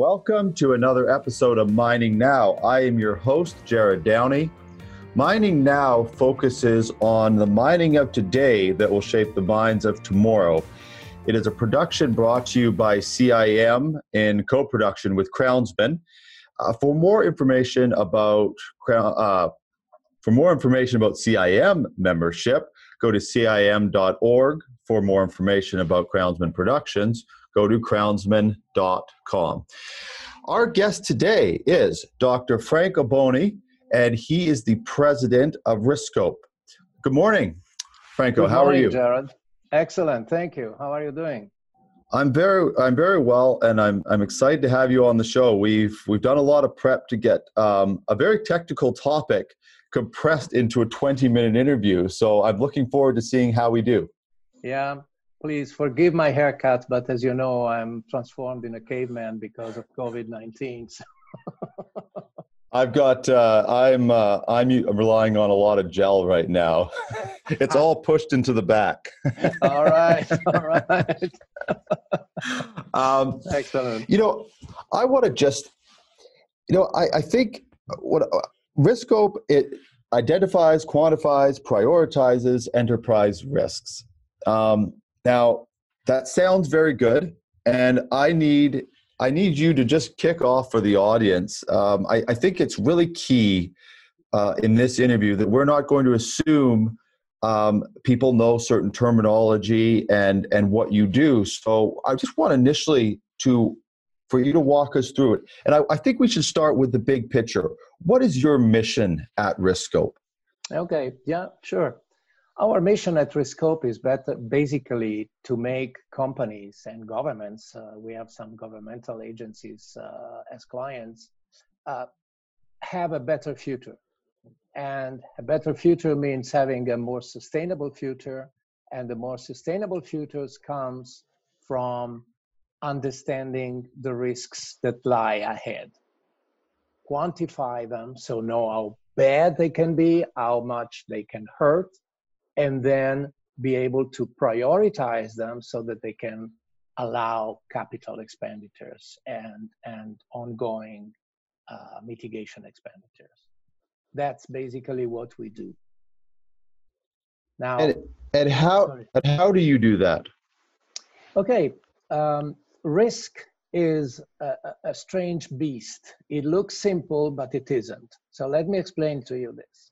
Welcome to another episode of Mining Now. I am your host, Jared Downey. Mining Now focuses on the mining of today that will shape the mines of tomorrow. It is a production brought to you by CIM in co production with Crownsman. Uh, for more information about uh, for more information about CIM membership, go to cim.org. For more information about Crownsman Productions, go to crownsman.com. Our guest today is Dr. Frank Oboni, and he is the president of Riskope. Good morning, Franco. Good how morning, are you? Jared? Excellent, thank you. How are you doing? I'm very, I'm very well, and I'm, I'm excited to have you on the show. We've, we've done a lot of prep to get um, a very technical topic compressed into a 20 minute interview. So I'm looking forward to seeing how we do. Yeah, please forgive my haircut, but as you know, I'm transformed in a caveman because of COVID 19. So. I've got. Uh, I'm. Uh, I'm relying on a lot of gel right now. it's all pushed into the back. all right. All right. um, Excellent. You know, I want to just. You know, I, I think what uh, Riskope it identifies, quantifies, prioritizes enterprise risks. Um, now, that sounds very good, and I need I need you to just kick off for the audience. Um, I, I, think it's really key uh, in this interview that we're not going to assume um, people know certain terminology and and what you do. So I just want initially to for you to walk us through it. And I, I think we should start with the big picture. What is your mission at Riskope? Okay, yeah, sure. Our mission at Riskope is basically to make companies and governments, uh, we have some governmental agencies uh, as clients, uh, have a better future. And a better future means having a more sustainable future. And the more sustainable futures comes from understanding the risks that lie ahead. Quantify them so know how bad they can be, how much they can hurt, and then be able to prioritize them so that they can allow capital expenditures and, and ongoing uh, mitigation expenditures. That's basically what we do. Now, and, and how and how do you do that? Okay, um, risk is a, a strange beast. It looks simple, but it isn't. So let me explain to you this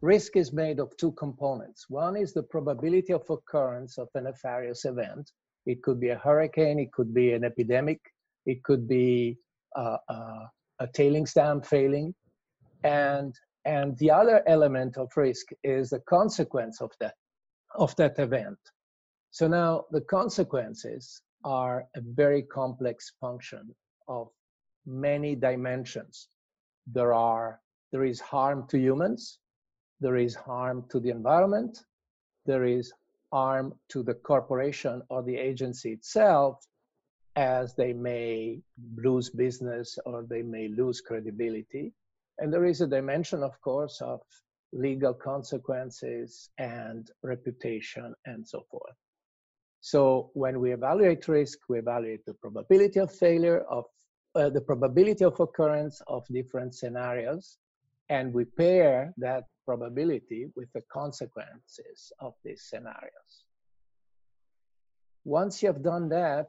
risk is made of two components. One is the probability of occurrence of a nefarious event. It could be a hurricane, it could be an epidemic, it could be uh, uh, a tailings dam failing. And, and the other element of risk is the consequence of that, of that event. So now the consequences are a very complex function of many dimensions. There are there is harm to humans, there is harm to the environment, there is harm to the corporation or the agency itself, as they may lose business or they may lose credibility. And there is a dimension, of course, of legal consequences and reputation and so forth. So when we evaluate risk, we evaluate the probability of failure, of uh, the probability of occurrence of different scenarios, and we pair that probability with the consequences of these scenarios. Once you have done that,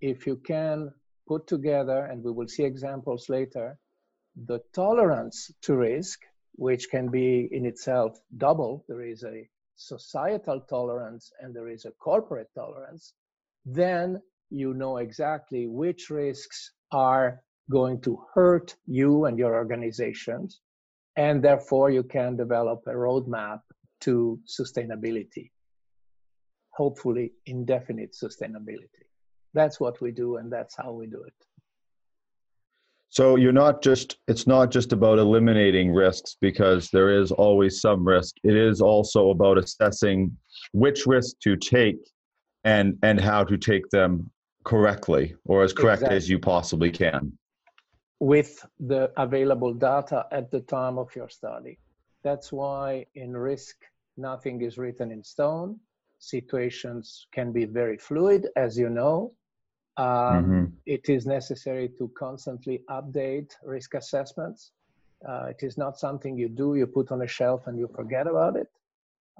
if you can put together, and we will see examples later, the tolerance to risk, which can be in itself double, there is a societal tolerance and there is a corporate tolerance, then you know exactly which risks are going to hurt you and your organizations and therefore you can develop a roadmap to sustainability. Hopefully indefinite sustainability. That's what we do and that's how we do it. So you're not just it's not just about eliminating risks because there is always some risk. It is also about assessing which risks to take and and how to take them correctly or as correct exactly. as you possibly can with the available data at the time of your study. That's why in risk, nothing is written in stone. Situations can be very fluid, as you know. Um, mm-hmm. it is necessary to constantly update risk assessments. Uh, it is not something you do, you put on a shelf and you forget about it.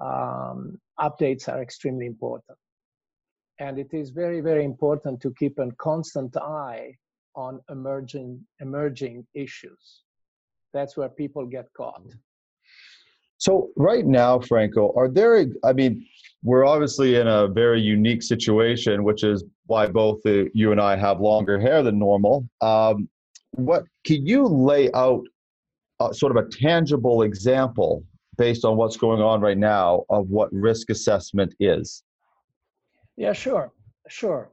Um, updates are extremely important. And it is very, very important to keep a constant eye on emerging, emerging issues. That's where people get caught. So, right now, Franco, are there, I mean, we're obviously in a very unique situation, which is why both you and I have longer hair than normal. Um, what can you lay out uh, sort of a tangible example based on what's going on right now of what risk assessment is? Yeah, sure, sure.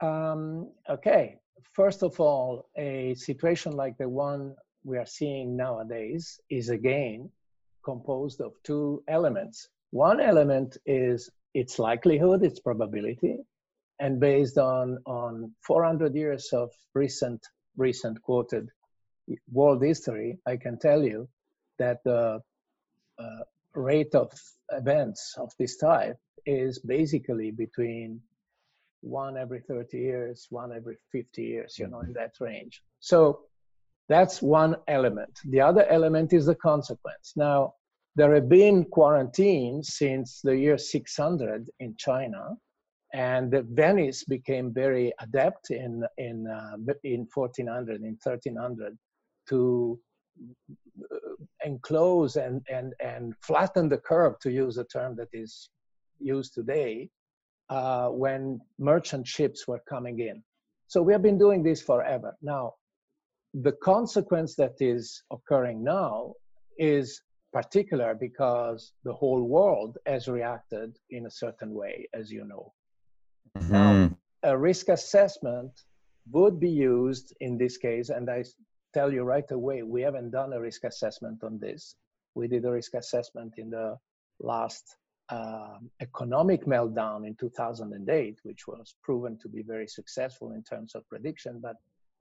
Um, okay, first of all, a situation like the one we are seeing nowadays is again composed of two elements. One element is its likelihood, its probability, and based on, on 400 years of recent, recent quoted world history, I can tell you that the uh, rate of events of this type is basically between one every 30 years, one every 50 years, you know, in that range. So that's one element. The other element is the consequence. Now, there have been quarantines since the year 600 in China, and Venice became very adept in in uh, in 1400, in 1300, to uh, enclose and and and flatten the curve, to use a term that is used today, uh, when merchant ships were coming in. So we have been doing this forever. Now, the consequence that is occurring now is particular because the whole world has reacted in a certain way, as you know. Mm-hmm. Now, a risk assessment would be used in this case, and I tell you right away, we haven't done a risk assessment on this. We did a risk assessment in the last uh, economic meltdown in 2008, which was proven to be very successful in terms of prediction, but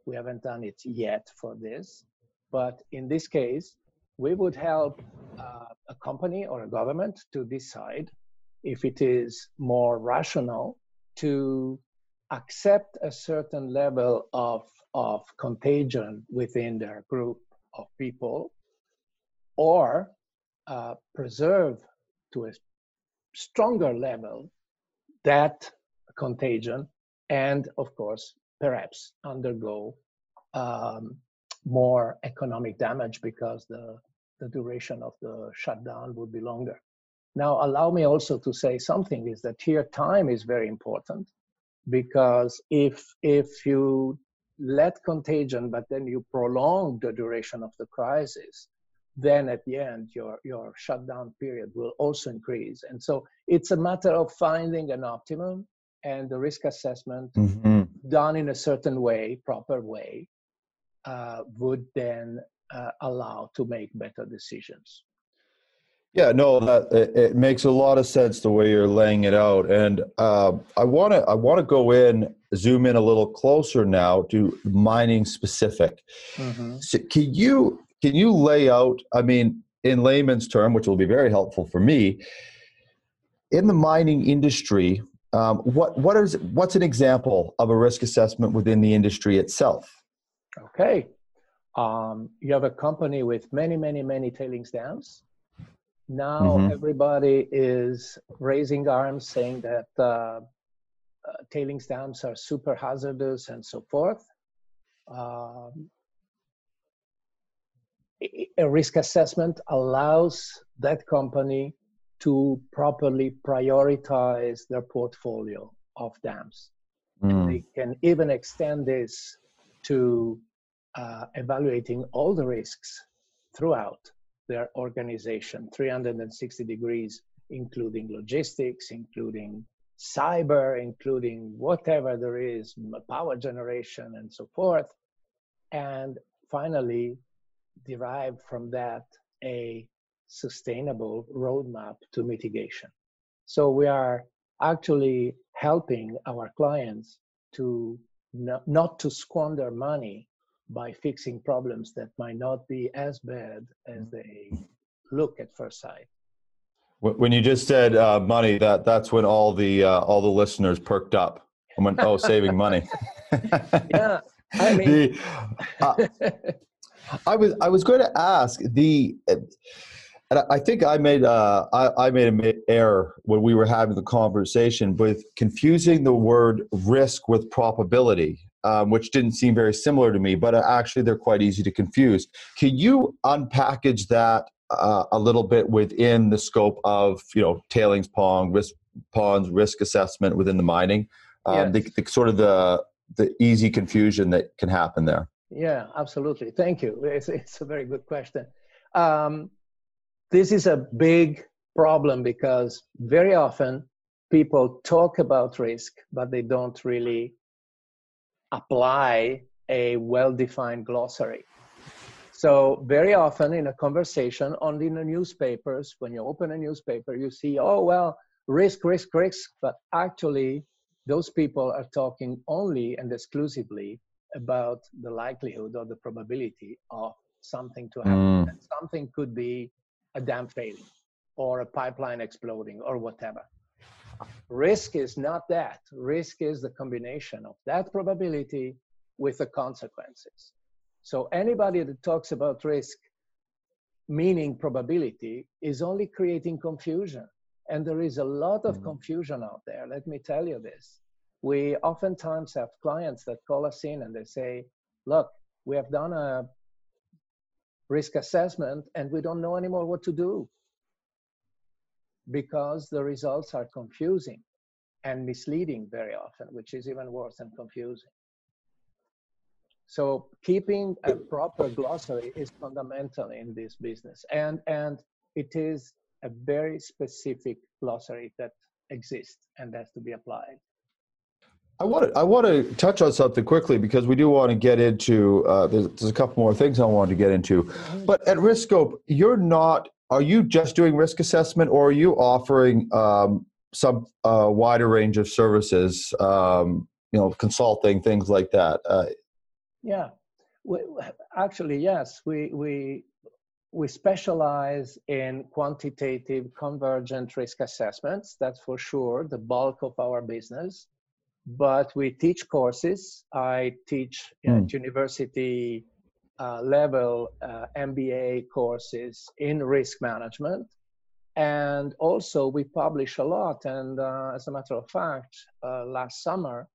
we haven't done it yet for this. But in this case, we would help uh, a company or a government to decide if it is more rational to accept a certain level of, of contagion within their group of people or uh, preserve to a stronger level that contagion and of course perhaps undergo um, more economic damage because the the duration of the shutdown would be longer. Now, allow me also to say something is that here time is very important because if if you let contagion but then you prolong the duration of the crisis then at the end your your shutdown period will also increase and so it's a matter of finding an optimum and the risk assessment mm-hmm. done in a certain way proper way uh, would then uh, allow to make better decisions. Yeah, no, that it, it, makes a lot of sense the way you're laying it out, and uh, I want to I want to go in, zoom in a little closer now to mining specific. Mm-hmm. So can you can you lay out? I mean, in layman's term, which will be very helpful for me, in the mining industry, um, what what is what's an example of a risk assessment within the industry itself? Okay, um, you have a company with many, many, many tailings dams. Now mm-hmm. everybody is raising arms saying that uh, uh, tailings dams are super hazardous and so forth. Um, a risk assessment allows that company to properly prioritize their portfolio of dams. Mm. They can even extend this to uh, evaluating all the risks throughout their organization, 360 degrees, including logistics, including cyber, including whatever there is, power generation, and so forth. And finally, derive from that a sustainable roadmap to mitigation. So we are actually helping our clients to not to squander money by fixing problems that might not be as bad as they look at first sight. When you just said uh, money, that that's when all the uh, all the listeners perked up I went, oh, saving money. yeah, I mean, the, uh, I was I was going to ask the, and I think I made uh, I, I made an error when we were having the conversation with confusing the word risk with probability. Um, which didn't seem very similar to me, but uh, actually they're quite easy to confuse. Can you unpackage that uh, a little bit within the scope of you know tailings pond risk ponds risk assessment within the mining? Um, yes. the, the sort of the the easy confusion that can happen there. Yeah, absolutely. Thank you. It's, it's a very good question. Um, this is a big problem because very often people talk about risk, but they don't really apply a well defined glossary. So, very often in a conversation, only in the newspapers, when you open a newspaper, you see, oh, well, risk, risk, risk. But actually, those people are talking only and exclusively about the likelihood or the probability of something to happen. Mm. something could be a dam failing or a pipeline exploding or whatever. Risk is not that. Risk is the combination of that probability with the consequences. So anybody that talks about risk, meaning probability, is only creating confusion. And there is a lot of mm. confusion out there. Let me tell you this we oftentimes have clients that call us in and they say, look, we have done a risk assessment and we don't know anymore what to do because the results are confusing and misleading very often, which is even worse than confusing. So keeping a proper glossary is fundamental in this business. And, and it is a very specific glossary that exists and has to be applied. I want to I want to touch on something quickly because we do want to get into uh, there's, there's, a couple more things I wanted to get into, mm-hmm. but at Riskope, you're not. Are you just doing risk assessment, or are you offering um, some uh, wider range of services? Um, you know, consulting things like that. Uh, yeah, we, actually, yes. We we we specialize in quantitative convergent risk assessments. That's for sure the bulk of our business but we teach courses. I teach mm. at university uh, level uh, MBA courses in risk management. And also, we publish a lot. And uh, as a matter of fact, uh, last summer,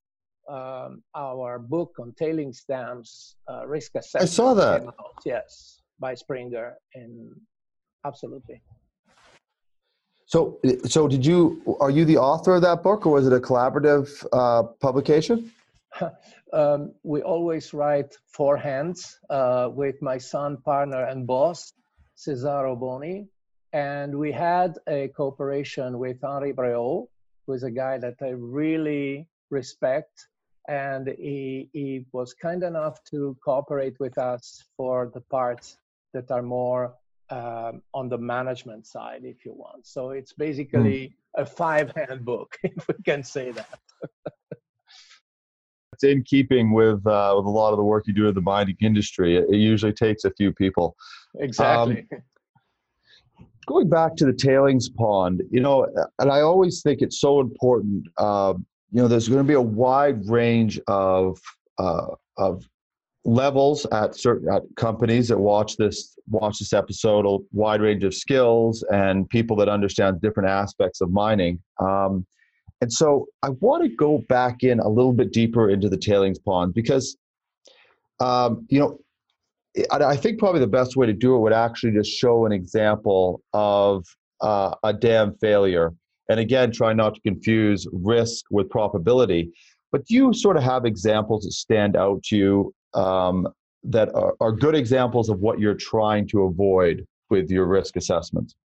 um, our book on tailings dams uh, risk assessment. I saw that. Out, yes, by Springer. And absolutely. So, so did you? Are you the author of that book, or was it a collaborative uh, publication? um, we always write four hands uh, with my son, partner, and boss, Cesar Oboni, and we had a cooperation with Henri Breault, who is a guy that I really respect, and he, he was kind enough to cooperate with us for the parts that are more um, on the management side, if you want. So it's basically mm. a five hand book, if we can say that. it's in keeping with, uh, with a lot of the work you do in the mining industry. It, it usually takes a few people. Exactly. Um, going back to the tailings pond, you know, and I always think it's so important. Uh, you know, there's going to be a wide range of uh, of levels at certain at companies that watch this watch this episode a wide range of skills and people that understand different aspects of mining. Um, and so i want to go back in a little bit deeper into the tailings pond because um, you know I think probably the best way to do it would actually just show an example of uh, a dam failure. And again try not to confuse risk with probability but do you sort of have examples that stand out to you um, that are, are good examples of what you're trying to avoid with your risk assessments?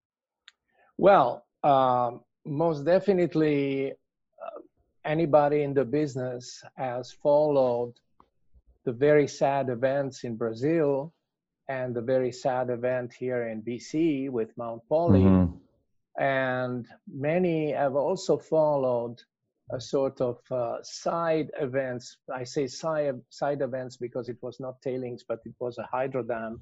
Well, um, most definitely, uh, anybody in the business has followed the very sad events in Brazil and the very sad event here in BC with Mount Polley. Mm-hmm. And many have also followed a sort of uh, side events. I say side, side events because it was not tailings, but it was a hydro dam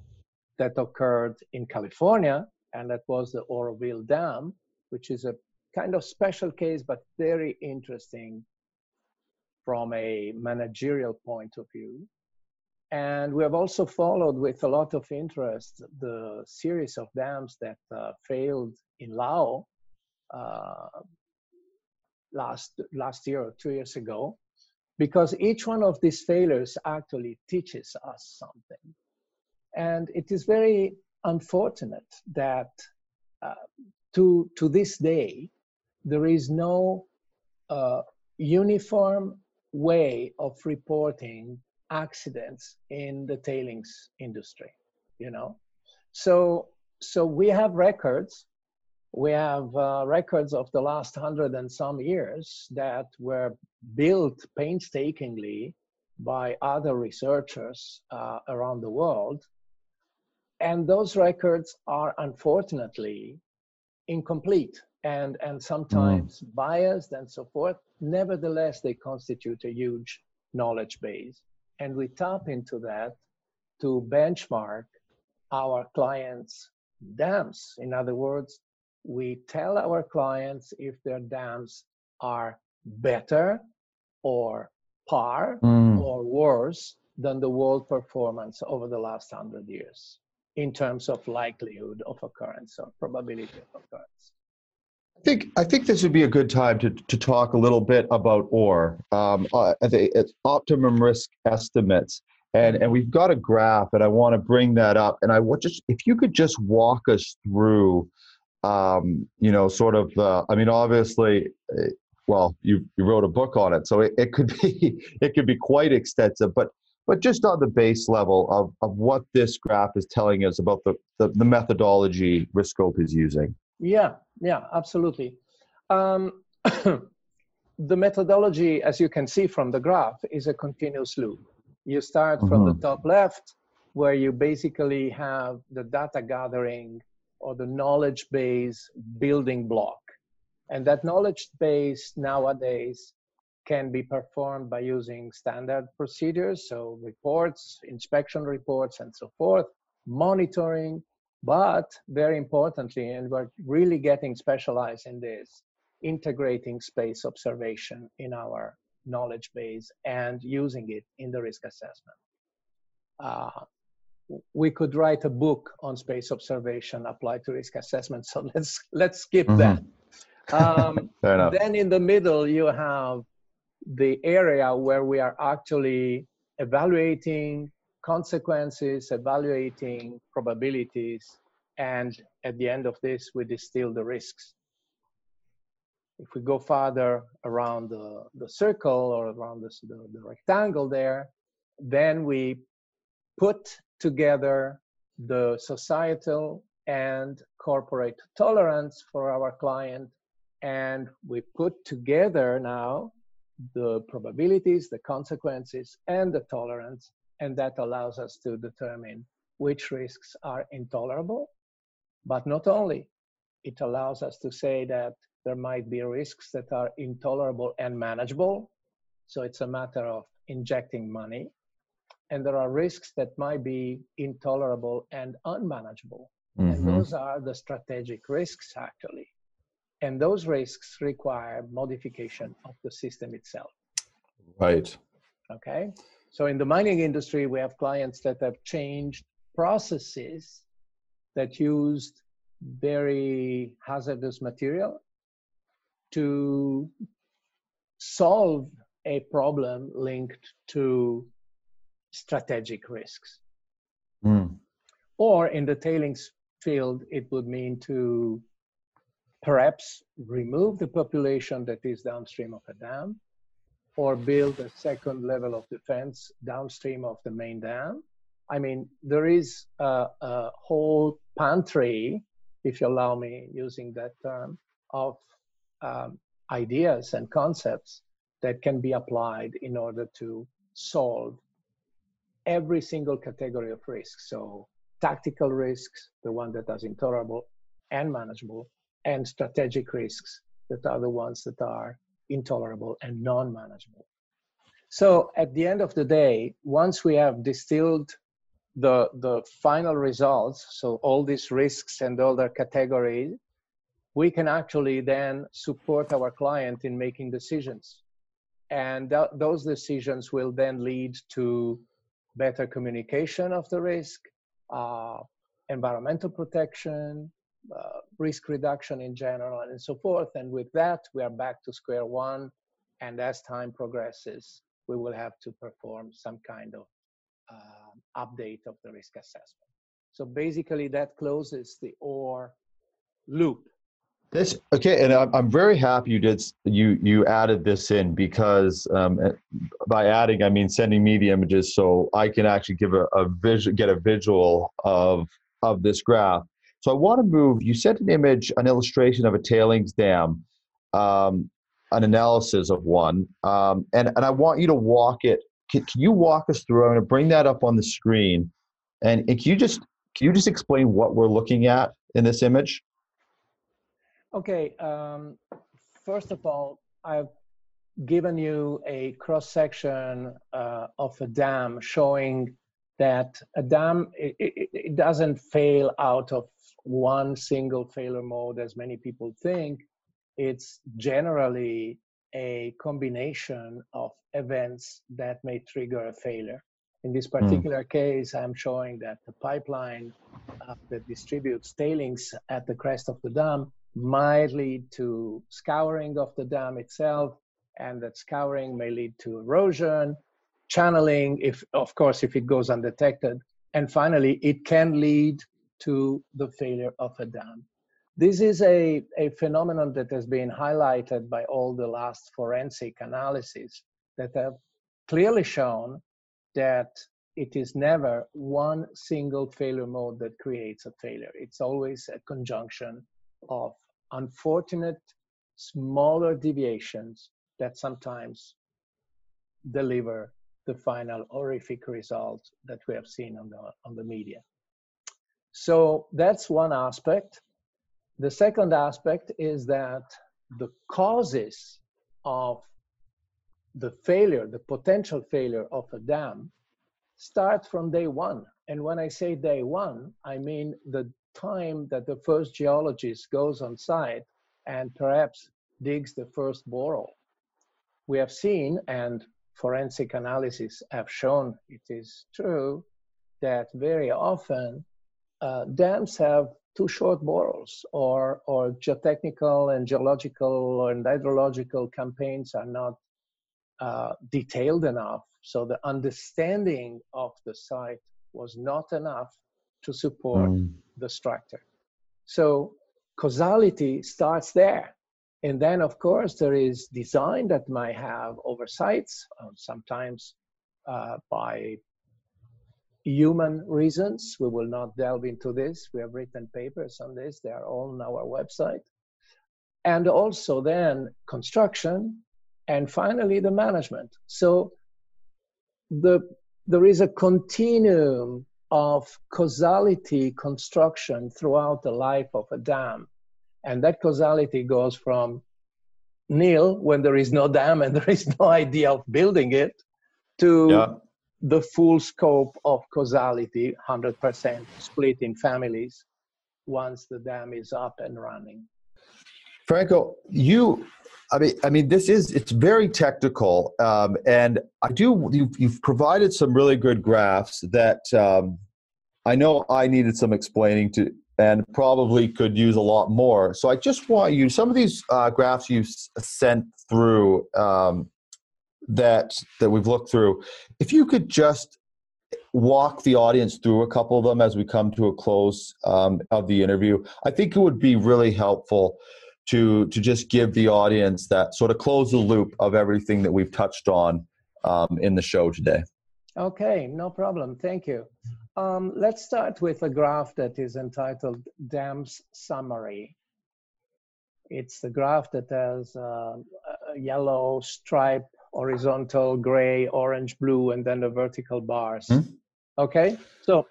that occurred in California, and that was the Oroville Dam, which is a kind of special case, but very interesting from a managerial point of view. And we have also followed with a lot of interest the series of dams that uh, failed in Laos uh, last, last year or two years ago, because each one of these failures actually teaches us something. And it is very unfortunate that uh, to, to this day, there is no uh, uniform way of reporting accidents in the tailings industry you know so so we have records we have uh, records of the last hundred and some years that were built painstakingly by other researchers uh, around the world. And those records are unfortunately incomplete and and sometimes mm. biased and so forth. Nevertheless they constitute a huge knowledge base. And we tap into that to benchmark our clients dams. In other words we tell our clients if their dams are better or par mm. or worse than the world performance over the last 100 years in terms of likelihood of occurrence or probability of occurrence I think I think this would be a good time to, to talk a little bit about ORE. Um, uh, it's optimum risk estimates, and and we've got a graph, and I want to bring that up. And I would just if you could just walk us through, um, you know, sort of. Uh, I mean, obviously, uh, well, you you wrote a book on it, so it, it could be it could be quite extensive, but. But just on the base level of, of what this graph is telling us about the, the, the methodology Riskope is using. Yeah, yeah, absolutely. Um, the methodology, as you can see from the graph, is a continuous loop. You start from mm-hmm. the top left, where you basically have the data gathering or the knowledge base building block. And that knowledge base nowadays can be performed by using standard procedures, so reports, inspection reports, and so forth, monitoring, but very importantly, and we're really getting specialized in this, integrating space observation in our knowledge base and using it in the risk assessment. Uh, we could write a book on space observation applied to risk assessment, so let's let's skip mm-hmm. that. Um, then in the middle, you have the area where we are actually evaluating consequences, evaluating probabilities, and at the end of this, we distill the risks. If we go farther around the, the circle or around the, the, the rectangle there, then we put together the societal and corporate tolerance for our client and we put together now the probabilities, the consequences, and the tolerance and that allows us to determine which risks are intolerable. But not only, it allows us to say that there might be risks that are intolerable and manageable. So it's a matter of injecting money. And there are risks that might be intolerable and unmanageable. Mm-hmm. And those are the strategic risks, actually. And those risks require modification of the system itself. Right. Okay. So in the mining industry, we have clients that have changed processes that used very hazardous material to solve a problem linked to strategic risks. Mm. Or in the tailings field, it would mean to perhaps remove the population that is downstream of a dam or build a second level of defense downstream of the main dam. I mean, there is a, a whole pantry, if you allow me using that term, of um, ideas and concepts that can be applied in order to solve every single category of risks. So tactical risks, the one that is intolerable and manageable, and strategic risks that are the ones that are intolerable and non-manageable. So at the end of the day, once we have distilled the, the final results, so all these risks and all their categories, we can actually then support our client in making decisions. And th- those decisions will then lead to better communication of the risk, uh, environmental protection, uh, risk reduction in general, and so forth. And with that, we are back to square one. And as time progresses, we will have to perform some kind of uh, update of the risk assessment. So basically, that closes the ORE loop. This okay, and I'm, very happy you did you you added this in because um, eh, by adding I mean sending me the images so I can actually give a, a visual get a visual of of this graph. So I want to move. You sent an image, an illustration of a tailings dam, um, an analysis of one, um, and and I want you to walk it. Can, can you walk us through? I'm going to bring that up on the screen, and, and can you just can you just explain what we're looking at in this image? Okay, um, first of all, I've given you a cross section uh, of a dam showing that a dam it, it, it, doesn't fail out of one single failure mode as many people think it's generally a combination of events that may trigger a failure in this hmm. particular mm. case i'm showing that the pipeline uh, that distributes tailings at the crest of the dam might lead to scouring of the dam itself, and that scouring may lead to erosion, channeling, if of course, if it goes undetected, and finally, it can lead to the failure of a dam. This is a, a phenomenon that has been highlighted by all the last forensic analyses that have clearly shown that it is never one single failure mode that creates a failure. It's always a conjunction of unfortunate smaller deviations that sometimes deliver the final horrific result that we have seen on the on the media. So that's one aspect. The second aspect is that the causes of the failure the potential failure of a dam start from day one. And when i say day one i mean the time that the first geologist goes on site and perhaps digs the first borehole. We have seen, and forensic analysis have shown it is true, that very often uh, dams have too short boreholes or, or geotechnical and geological and hydrological campaigns are not uh, detailed enough. So the understanding of the site was not enough to support mm. The structure. So causality starts there. And then, of course, there is design that might have oversights, uh, sometimes uh, by human reasons. We will not delve into this. We have written papers on this, they are all on our website. And also, then, construction, and finally, the management. So, the, there is a continuum of causality construction throughout the life of a dam. And that causality goes from nil, when there is no dam and there is no idea of building it, to yeah. the full scope of causality, 100% split in families once the dam is up and running. Franco, you I mean, I mean, this is it's very technical, um, and I do. You've, you've, provided some really good graphs that um, I know I needed some explaining to, and probably could use a lot more. So I just want you some of these uh, graphs you sent through um, that that we've looked through. If you could just walk the audience through a couple of them as we come to a close um, of the interview, I think it would be really helpful to to just give the audience that sort of close the loop of everything that we've touched on um, in the show today. Okay, no problem. Thank you. Um, let's start with a graph that is entitled DAMS Summary. It's the graph that has uh, a yellow stripe, horizontal, gray, orange, blue, and then the vertical bars. Hmm? Okay, so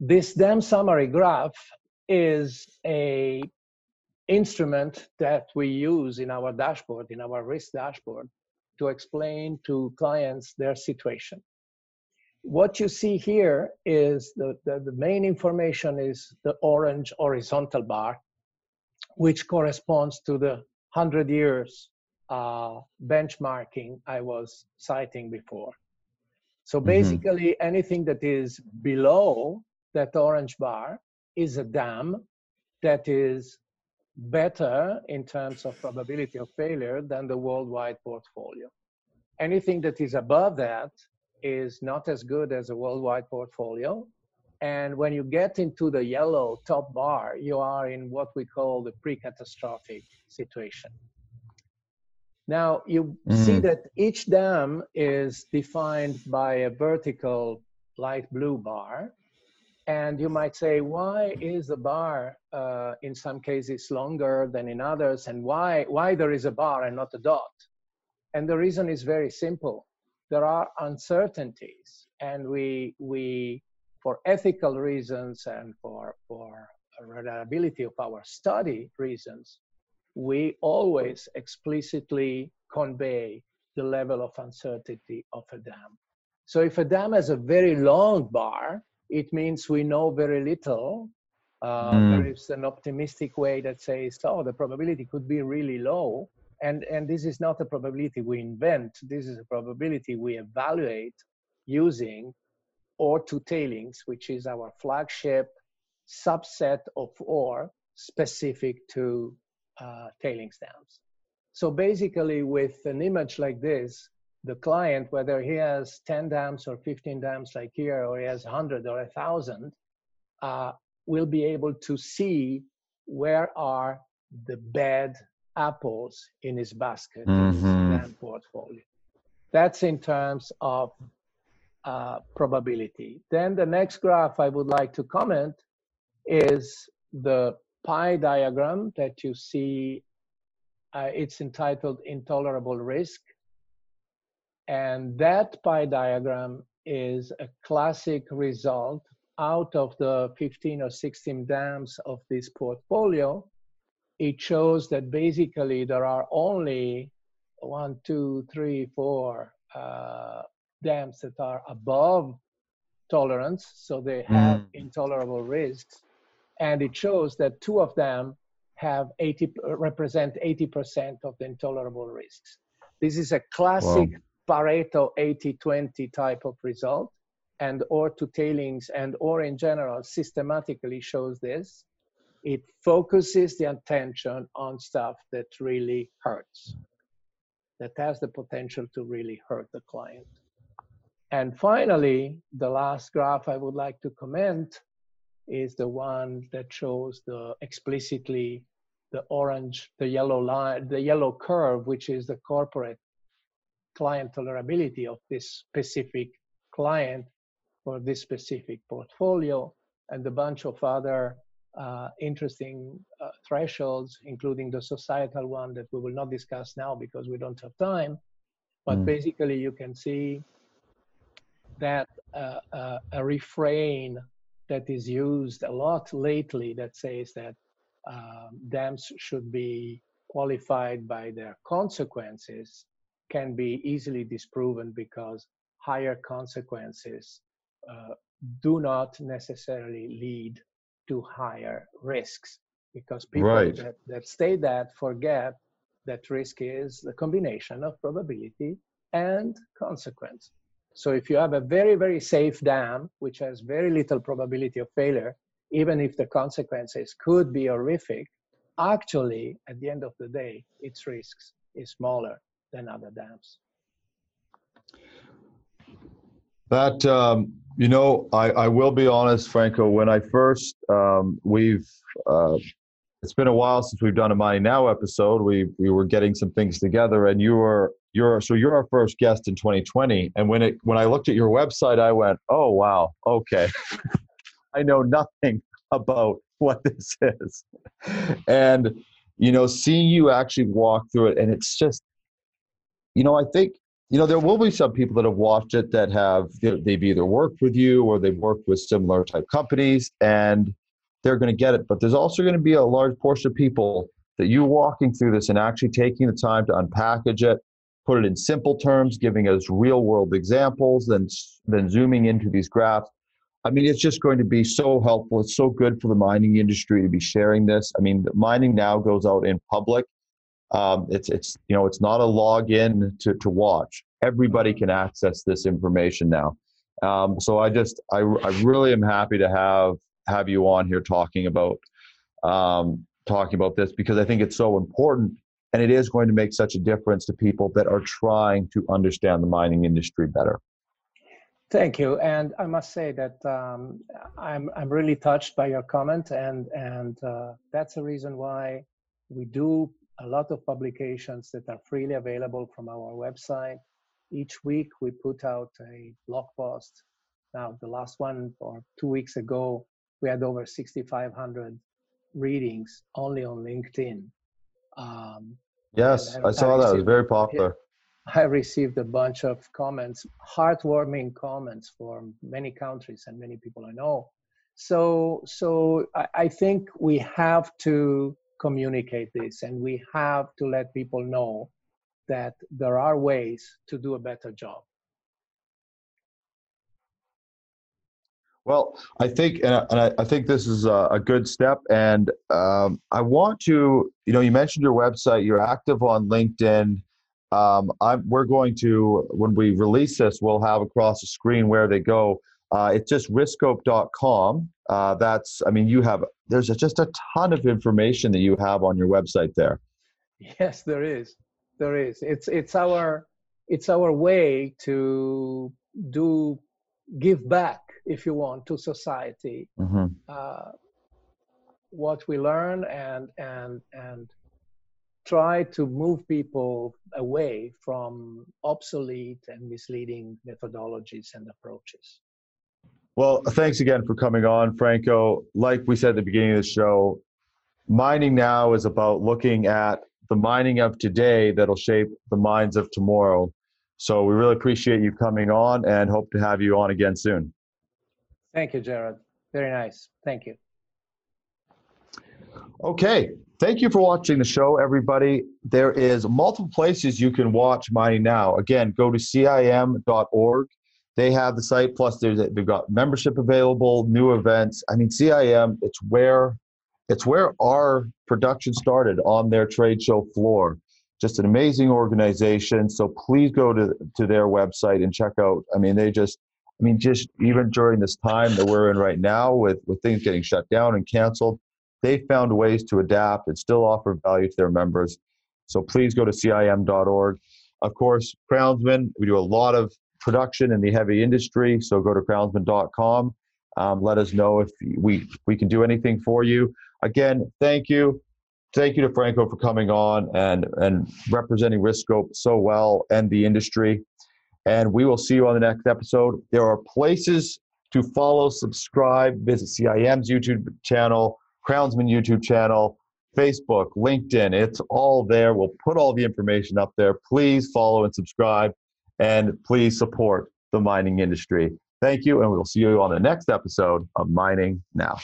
this dam summary graph is a instrument that we use in our dashboard, in our risk dashboard, to explain to clients their situation. What you see here is the, the, the main information is the orange horizontal bar, which corresponds to the 100 years uh, benchmarking I was citing before. So Mm-hmm. basically, anything that is below that orange bar is a dam that is better in terms of probability of failure than the worldwide portfolio. Anything that is above that is not as good as a worldwide portfolio. And when you get into the yellow top bar, you are in what we call the pre catastrophic situation. Now, you see Mm. that each dam is defined by a vertical light blue bar. And you might say, why is the bar uh, in some cases longer than in others? And why, why there is a bar and not a dot? And the reason is very simple. There are uncertainties. And we, we for ethical reasons and for, for reliability of our study reasons, we always explicitly convey the level of uncertainty of a dam. So if a dam has a very long bar, it means we know very little. Uh, Mm. There is an optimistic way that says, oh, the probability could be really low. And, and this is not a probability we invent. This is a probability we evaluate using ORE2 tailings, which is our flagship subset of ORE specific to uh, tailings dams. So basically, with an image like this, the client, whether he has 10 dams or 15 dams like here, or he has 100 or 1,000, uh, will be able to see where are the bad apples in his basket, in his Mhm. portfolio. That's in terms of uh, probability. Then the next graph I would like to comment is the pie diagram that you see. Uh, it's entitled Intolerable Risk. And that pie diagram is a classic result out of the 15 or 16 dams of this portfolio. It shows that basically there are only one, two, three, four uh, dams that are above tolerance, so they have Mm. intolerable risks. And it shows that two of them have 80 represent 80% of the intolerable risks. This is a classic Pareto 80-20 type of result, and ORE2 tailings and ORE in general systematically shows this. It focuses the attention on stuff that really hurts, that has the potential to really hurt the client. And finally, the last graph I would like to comment is the one that shows the explicitly the orange, the yellow line, the yellow curve, which is the corporate client tolerability of this specific client for this specific portfolio, and a bunch of other uh, interesting uh, thresholds, including the societal one that we will not discuss now because we don't have time. But Mm. basically, you can see that uh, uh, a refrain that is used a lot lately that says that um, dams should be qualified by their consequences can be easily disproven because higher consequences uh, do not necessarily lead to higher risks because people Right. that, that state that forget that risk is the combination of probability and consequence. So if you have a very, very safe dam, which has very little probability of failure, even if the consequences could be horrific, actually, at the end of the day, its risks is smaller than other dams. That um, you know, I, I will be honest, Franco. When I first um, we've uh, it's been a while since we've done a Mining Now episode. We we were getting some things together, and you were you're so you're our first guest in 2020. And when it when I looked at your website, I went, oh wow, okay, I know nothing about what this is, and you know, seeing you actually walk through it, and it's just, you know, I think you know there will be some people that have watched it that have they've either worked with you or they've worked with similar type companies and they're going to get it. But there's also going to be a large portion of people that you walking through this and actually taking the time to unpackage it put it in simple terms giving us real world examples then then zooming into these graphs. I mean it's just going to be so helpful. It's so good for the mining industry to be sharing this. I mean mining now goes out in public Um, it's it's you know it's not a login to to watch. Everybody can access this information now. Um, so I just I, I really am happy to have have you on here talking about um, talking about this because I think it's so important and it is going to make such a difference to people that are trying to understand the mining industry better. Thank you, and I must say that um, I'm I'm really touched by your comment, and and uh, that's the reason why we do a lot of publications that are freely available from our website. Each week we put out a blog post. Now the last one, or two weeks ago, we had over 6,500 readings only on LinkedIn. Um, yes, I saw that. It was very popular. I received a bunch of comments, heartwarming comments from many countries and many people I know. So, so I, I think we have to communicate this and we have to let people know that there are ways to do a better job. Well, I think, and I, I think this is a, a good step. And um, I want to, you know, you mentioned your website. You're active on LinkedIn. Um, I'm, we're going to, when we release this, we'll have across the screen where they go. Uh, it's just riskope.com. Uh, that's, I mean, you have, there's just a ton of information that you have on your website there. Yes, there is. There is. It's, it's our, it's our way to do, give back, if you want, to society. Mm-hmm. Uh, what we learn and, and, and try to move people away from obsolete and misleading methodologies and approaches. Well, thanks again for coming on, Franco. Like we said at the beginning of the show, mining now is about looking at the mining of today that'll shape the minds of tomorrow. So we really appreciate you coming on and hope to have you on again soon. Thank you, Jared. Very nice. Thank you. Okay, thank you for watching the show, everybody. There is multiple places you can watch Mining Now. Again, go to CIM.org. They have the site, plus they've got membership available, new events. I mean, CIM, it's where it's where our production started on their trade show floor. Just an amazing organization. So please go to, to their website and check out. I mean, they just I mean, just even during this time that we're in right now with, with things getting shut down and canceled, they found ways to adapt and still offer value to their members. So please go to CIM.org. Of course, Crownsman, we do a lot of production in the heavy industry, so go to crownsman.com. Um, let us know if we, we can do anything for you. Again, thank you. Thank you to Franco for coming on and, and representing Riskope so well and the industry. And we will see you on the next episode. There are places to follow, subscribe, visit CIM's YouTube channel, Crownsman YouTube channel, Facebook, LinkedIn. It's all there. We'll put all the information up there. Please follow and subscribe, and please support the mining industry. Thank you, and we'll see you on the next episode of Mining Now.